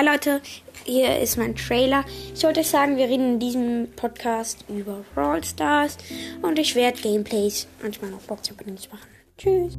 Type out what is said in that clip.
Hi Leute, hier ist mein Trailer. Ich wollte euch sagen, wir reden in diesem Podcast über Brawl Stars und ich werde Gameplays, manchmal noch Boxen, machen. Tschüss.